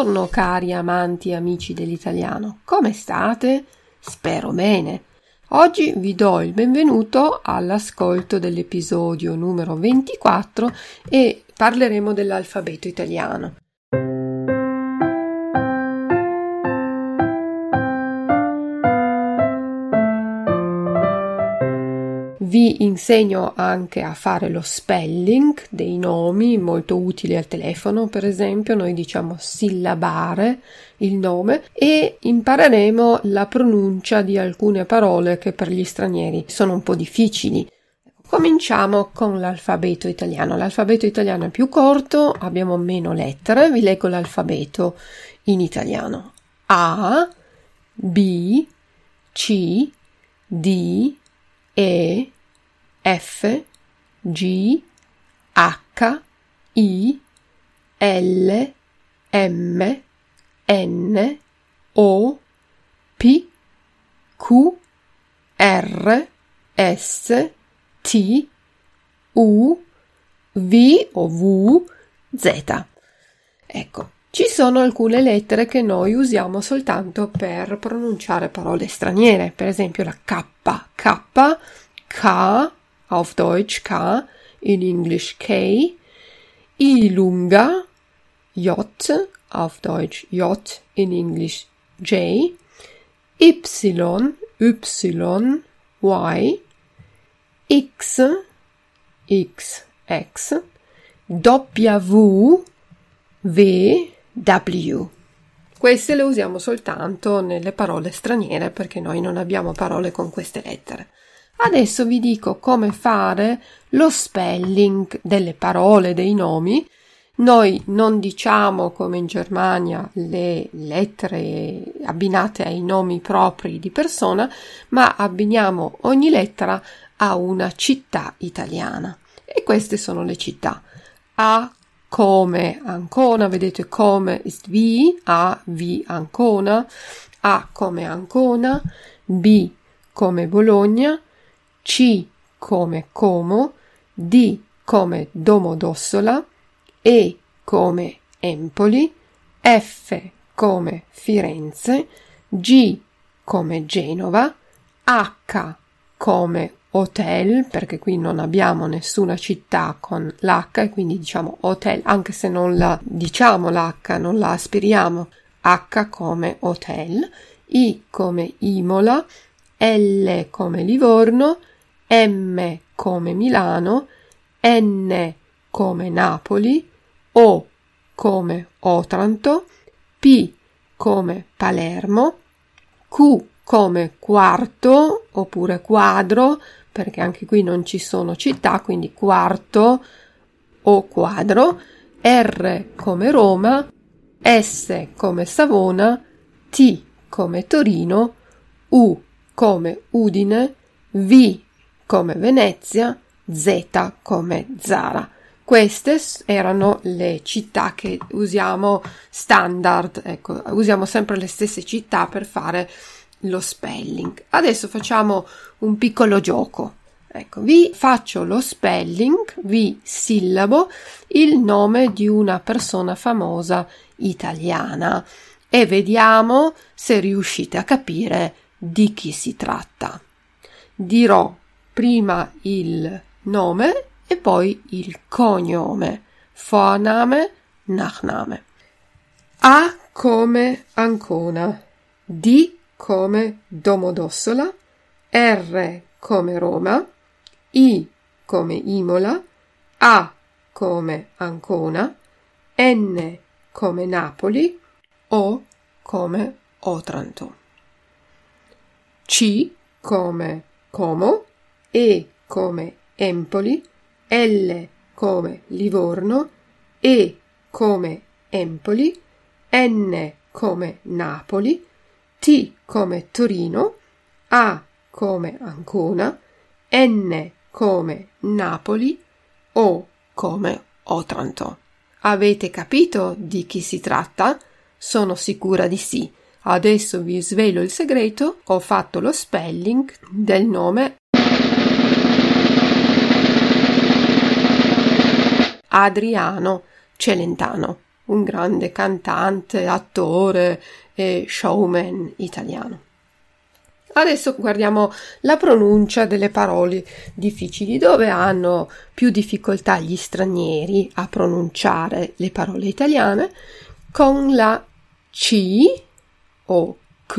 Buongiorno cari amanti e amici dell'italiano, come state? Spero bene. Oggi vi do il benvenuto all'ascolto dell'episodio numero 24 e parleremo dell'alfabeto italiano. Vi insegno anche a fare lo spelling dei nomi, molto utili al telefono, per esempio, noi diciamo sillabare il nome e impareremo la pronuncia di alcune parole che per gli stranieri sono un po' difficili. Cominciamo con l'alfabeto italiano. L'alfabeto italiano è più corto, abbiamo meno lettere, vi leggo l'alfabeto in italiano. A, B, C, D, E, F, G, H, I, L, M, N, O, P, Q, R, S, T, U, V o V, Z. Ecco, ci sono alcune lettere che noi usiamo soltanto per pronunciare parole straniere, per esempio la K, K, K auf Deutsch K, in English K, I lunga, J, auf Deutsch J, in English J, Y, Y, Y, X, X, X, W, V, W. Queste le usiamo soltanto nelle parole straniere perché noi non abbiamo parole con queste lettere. Adesso vi dico come fare lo spelling delle parole, dei nomi. Noi non diciamo come in Germania le lettere abbinate ai nomi propri di persona, ma abbiniamo ogni lettera a una città italiana. E queste sono le città. A come Ancona, vedete come ist wie, A wie Ancona, A come Ancona, B come Bologna, c come Como, D come Domodossola, E come Empoli, F come Firenze, G come Genova, H come hotel, perché qui non abbiamo nessuna città con l'H e quindi diciamo hotel, anche se non la diciamo l'H, non la aspiriamo, H come hotel, I come Imola, L come Livorno, M come Milano, N come Napoli, O come Otranto, P come Palermo, Q come quarto oppure quadro, perché anche qui non ci sono città, quindi quarto o quadro, R come Roma, S come Savona, T come Torino, U come Udine, V come Venezia, Z come Zara. Queste erano le città che usiamo standard, ecco, usiamo sempre le stesse città per fare lo spelling. Adesso facciamo un piccolo gioco. Ecco, vi faccio lo spelling, vi sillabo il nome di una persona famosa italiana e vediamo se riuscite a capire di chi si tratta. Dirò prima il nome e poi il cognome, Vorname, Nachname. A come Ancona, D come Domodossola, R come Roma, I come Imola, A come Ancona, N come Napoli, O come Otranto. C come Como, E come Empoli, L come Livorno, E come Empoli, N come Napoli, T come Torino, A come Ancona, N come Napoli, O come Otranto. Avete capito di chi si tratta? Sono sicura di sì. Adesso vi svelo il segreto. Ho fatto lo spelling del nome Adriano Celentano, un grande cantante, attore e showman italiano. Adesso guardiamo la pronuncia delle parole difficili, dove hanno più difficoltà gli stranieri a pronunciare le parole italiane con la C o C.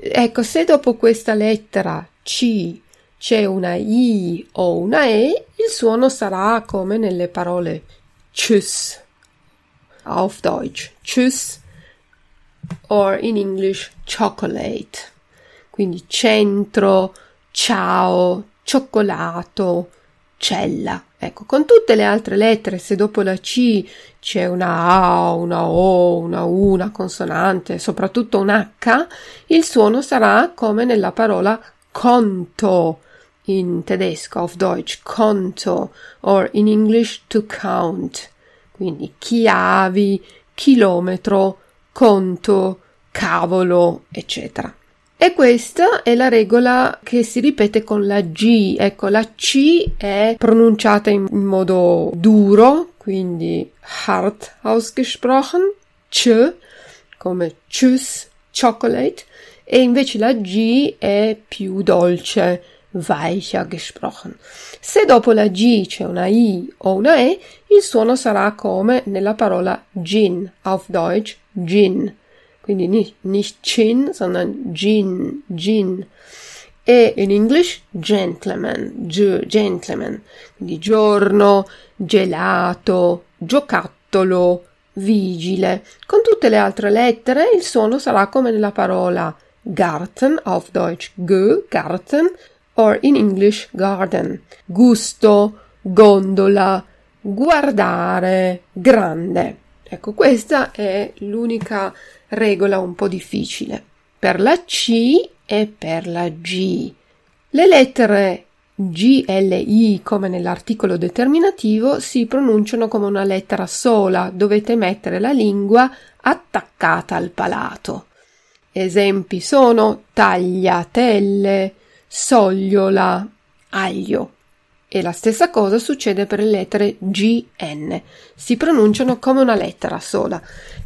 Ecco, se dopo questa lettera C c'è una I o una E, il suono sarà come nelle parole Tschüss auf Deutsch. Tschüss or in English chocolate. Quindi centro, ciao, cioccolato, cella. Ecco, con tutte le altre lettere, se dopo la C c'è una A, una O, una U, una consonante, soprattutto un H, il suono sarà come nella parola conto in tedesco, auf Deutsch, conto, or in English to count. Quindi chiavi, chilometro, conto, cavolo, eccetera. E questa è la regola che si ripete con la G. Ecco, la C è pronunciata in modo duro, quindi hart ausgesprochen, C come tschüss, chocolate, e invece la G è più dolce, weicher gesprochen. Se dopo la G c'è una I o una E, il suono sarà come nella parola Gin, auf Deutsch Gin. Quindi nicht, nicht Chin, sondern Gin, Gin. E in English gentleman, g- gentleman. Quindi giorno, gelato, giocattolo, vigile. Con tutte le altre lettere il suono sarà come nella parola Garten, auf Deutsch G, Garten, or in English garden. Gusto, gondola, guardare, grande. Ecco, questa è l'unica regola un po' difficile. Per la C e per la G. Le lettere G, L, I, come nell'articolo determinativo, si pronunciano come una lettera sola. Dovete mettere la lingua attaccata al palato. Esempi sono tagliatelle, sogliola, aglio. E la stessa cosa succede per le lettere G, N. Si pronunciano come una lettera sola,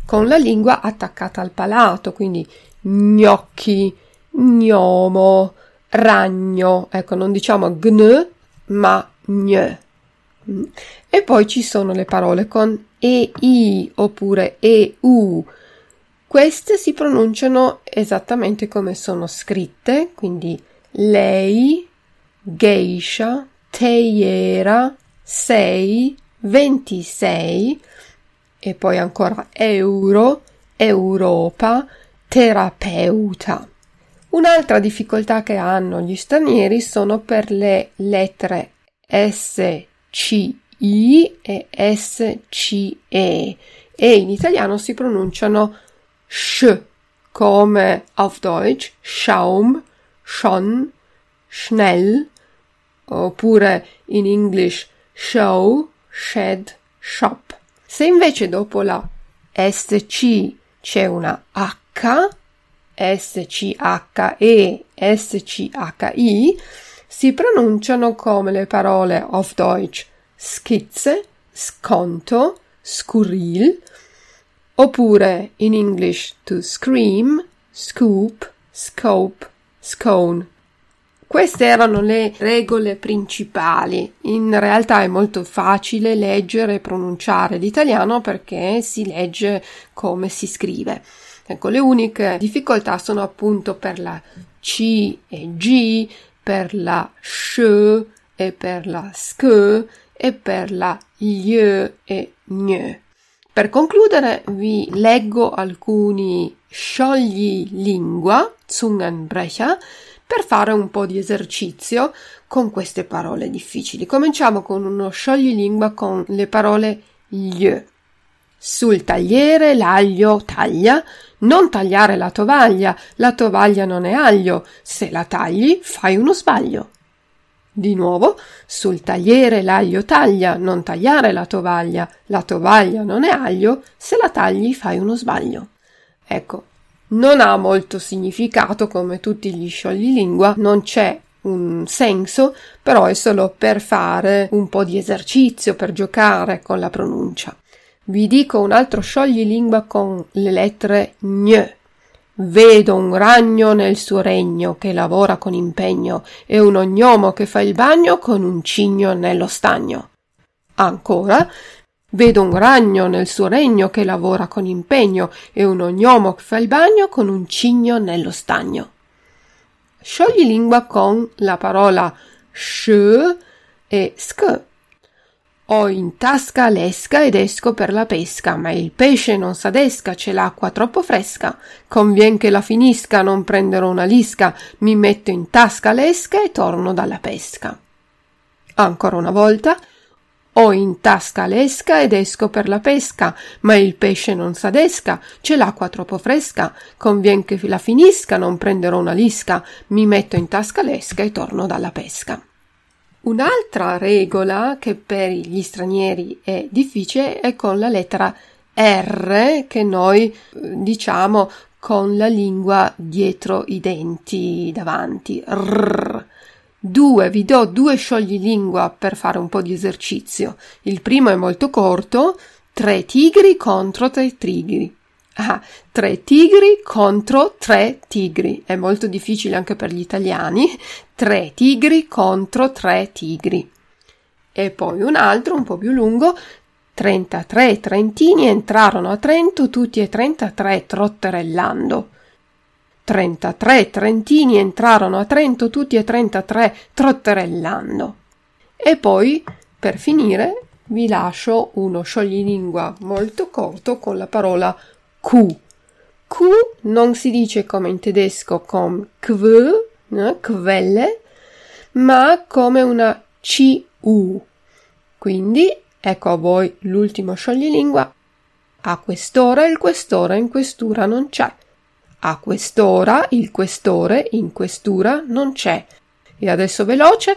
con la lingua attaccata al palato, quindi gnocchi, gnomo, ragno. Ecco, non diciamo gn, ma gn. E poi ci sono le parole con EI oppure EU. Queste si pronunciano esattamente come sono scritte, quindi lei, geisha, teiera, sei, ventisei e poi ancora euro, Europa, terapeuta. Un'altra difficoltà che hanno gli stranieri sono per le lettere S, C, I e S, C, E e in italiano si pronunciano sh come auf Deutsch Schaum, schon, schnell, oppure in English show, shed, shop. Se invece dopo la SC c'è una H, SCHE, SCHI, si pronunciano come le parole auf Deutsch schizze, sconto, scurril, oppure in English to scream, scoop, scope, scone. Queste erano le regole principali. In realtà è molto facile leggere e pronunciare l'italiano perché si legge come si scrive. Ecco, le uniche difficoltà sono appunto per la C e G, per la SH e per la SK e per la LY e GN. Per concludere vi leggo alcuni sciogli lingua, Zungenbrecher, per fare un po' di esercizio con queste parole difficili. Cominciamo con uno scioglilingua con le parole gli. Sul tagliere l'aglio taglia, non tagliare la tovaglia, la tovaglia non è aglio, se la tagli fai uno sbaglio. Di nuovo, sul tagliere l'aglio taglia, non tagliare la tovaglia, la tovaglia non è aglio, se la tagli fai uno sbaglio. Ecco, non ha molto significato come tutti gli scioglilingua, non c'è un senso, però è solo per fare un po' di esercizio, per giocare con la pronuncia. Vi dico un altro scioglilingua con le lettere gn. Vedo un ragno nel suo regno che lavora con impegno e un ognomo che fa il bagno con un cigno nello stagno. Ancora, vedo un ragno nel suo regno che lavora con impegno e un ognomo che fa il bagno con un cigno nello stagno. Sciogli lingua con la parola sh e sk. Ho in tasca l'esca ed esco per la pesca, ma il pesce non s'adesca, c'è l'acqua troppo fresca. Convien che la finisca, non prenderò una lisca, mi metto in tasca l'esca e torno dalla pesca. Ancora una volta, ho in tasca l'esca ed esco per la pesca, ma il pesce non s'adesca, c'è l'acqua troppo fresca, convien che la finisca, non prenderò una lisca, mi metto in tasca l'esca e torno dalla pesca. Un'altra regola che per gli stranieri è difficile è con la lettera R che noi eh, diciamo con la lingua dietro i denti davanti. Rrr. Due, vi do due scioglilingua per fare un po' di esercizio. Il primo è molto corto, tre tigri contro tre tigri. Ah, tre tigri contro tre tigri. È molto difficile anche per gli italiani. Tre tigri contro tre tigri. E poi un altro un po' più lungo. 33 trentini entrarono a Trento tutti e 33 trotterellando. 33 trentini entrarono a Trento tutti e 33 trotterellando. E poi, per finire, vi lascio uno scioglilingua molto corto con la parola Q. Q non si dice come in tedesco con kv, no? quelle, ma come una CU. Quindi ecco a voi l'ultimo scioglilingua. A quest'ora il questore in questura non c'è. A quest'ora il questore in questura non c'è. E adesso veloce,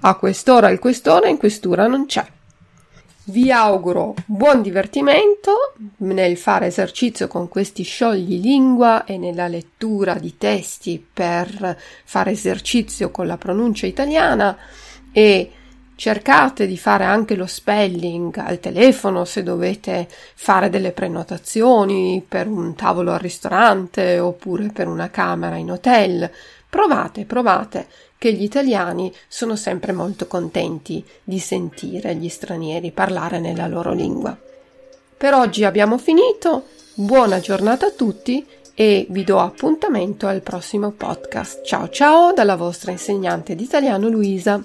a quest'ora il questore in questura non c'è. Vi auguro buon divertimento nel fare esercizio con questi sciogli lingua e nella lettura di testi per fare esercizio con la pronuncia italiana e Cercate di fare anche lo spelling al telefono se dovete fare delle prenotazioni per un tavolo al ristorante oppure per una camera in hotel. Provate, provate, che gli italiani sono sempre molto contenti di sentire gli stranieri parlare nella loro lingua. Per oggi abbiamo finito, buona giornata a tutti e vi do appuntamento al prossimo podcast. Ciao ciao dalla vostra insegnante di italiano Luisa.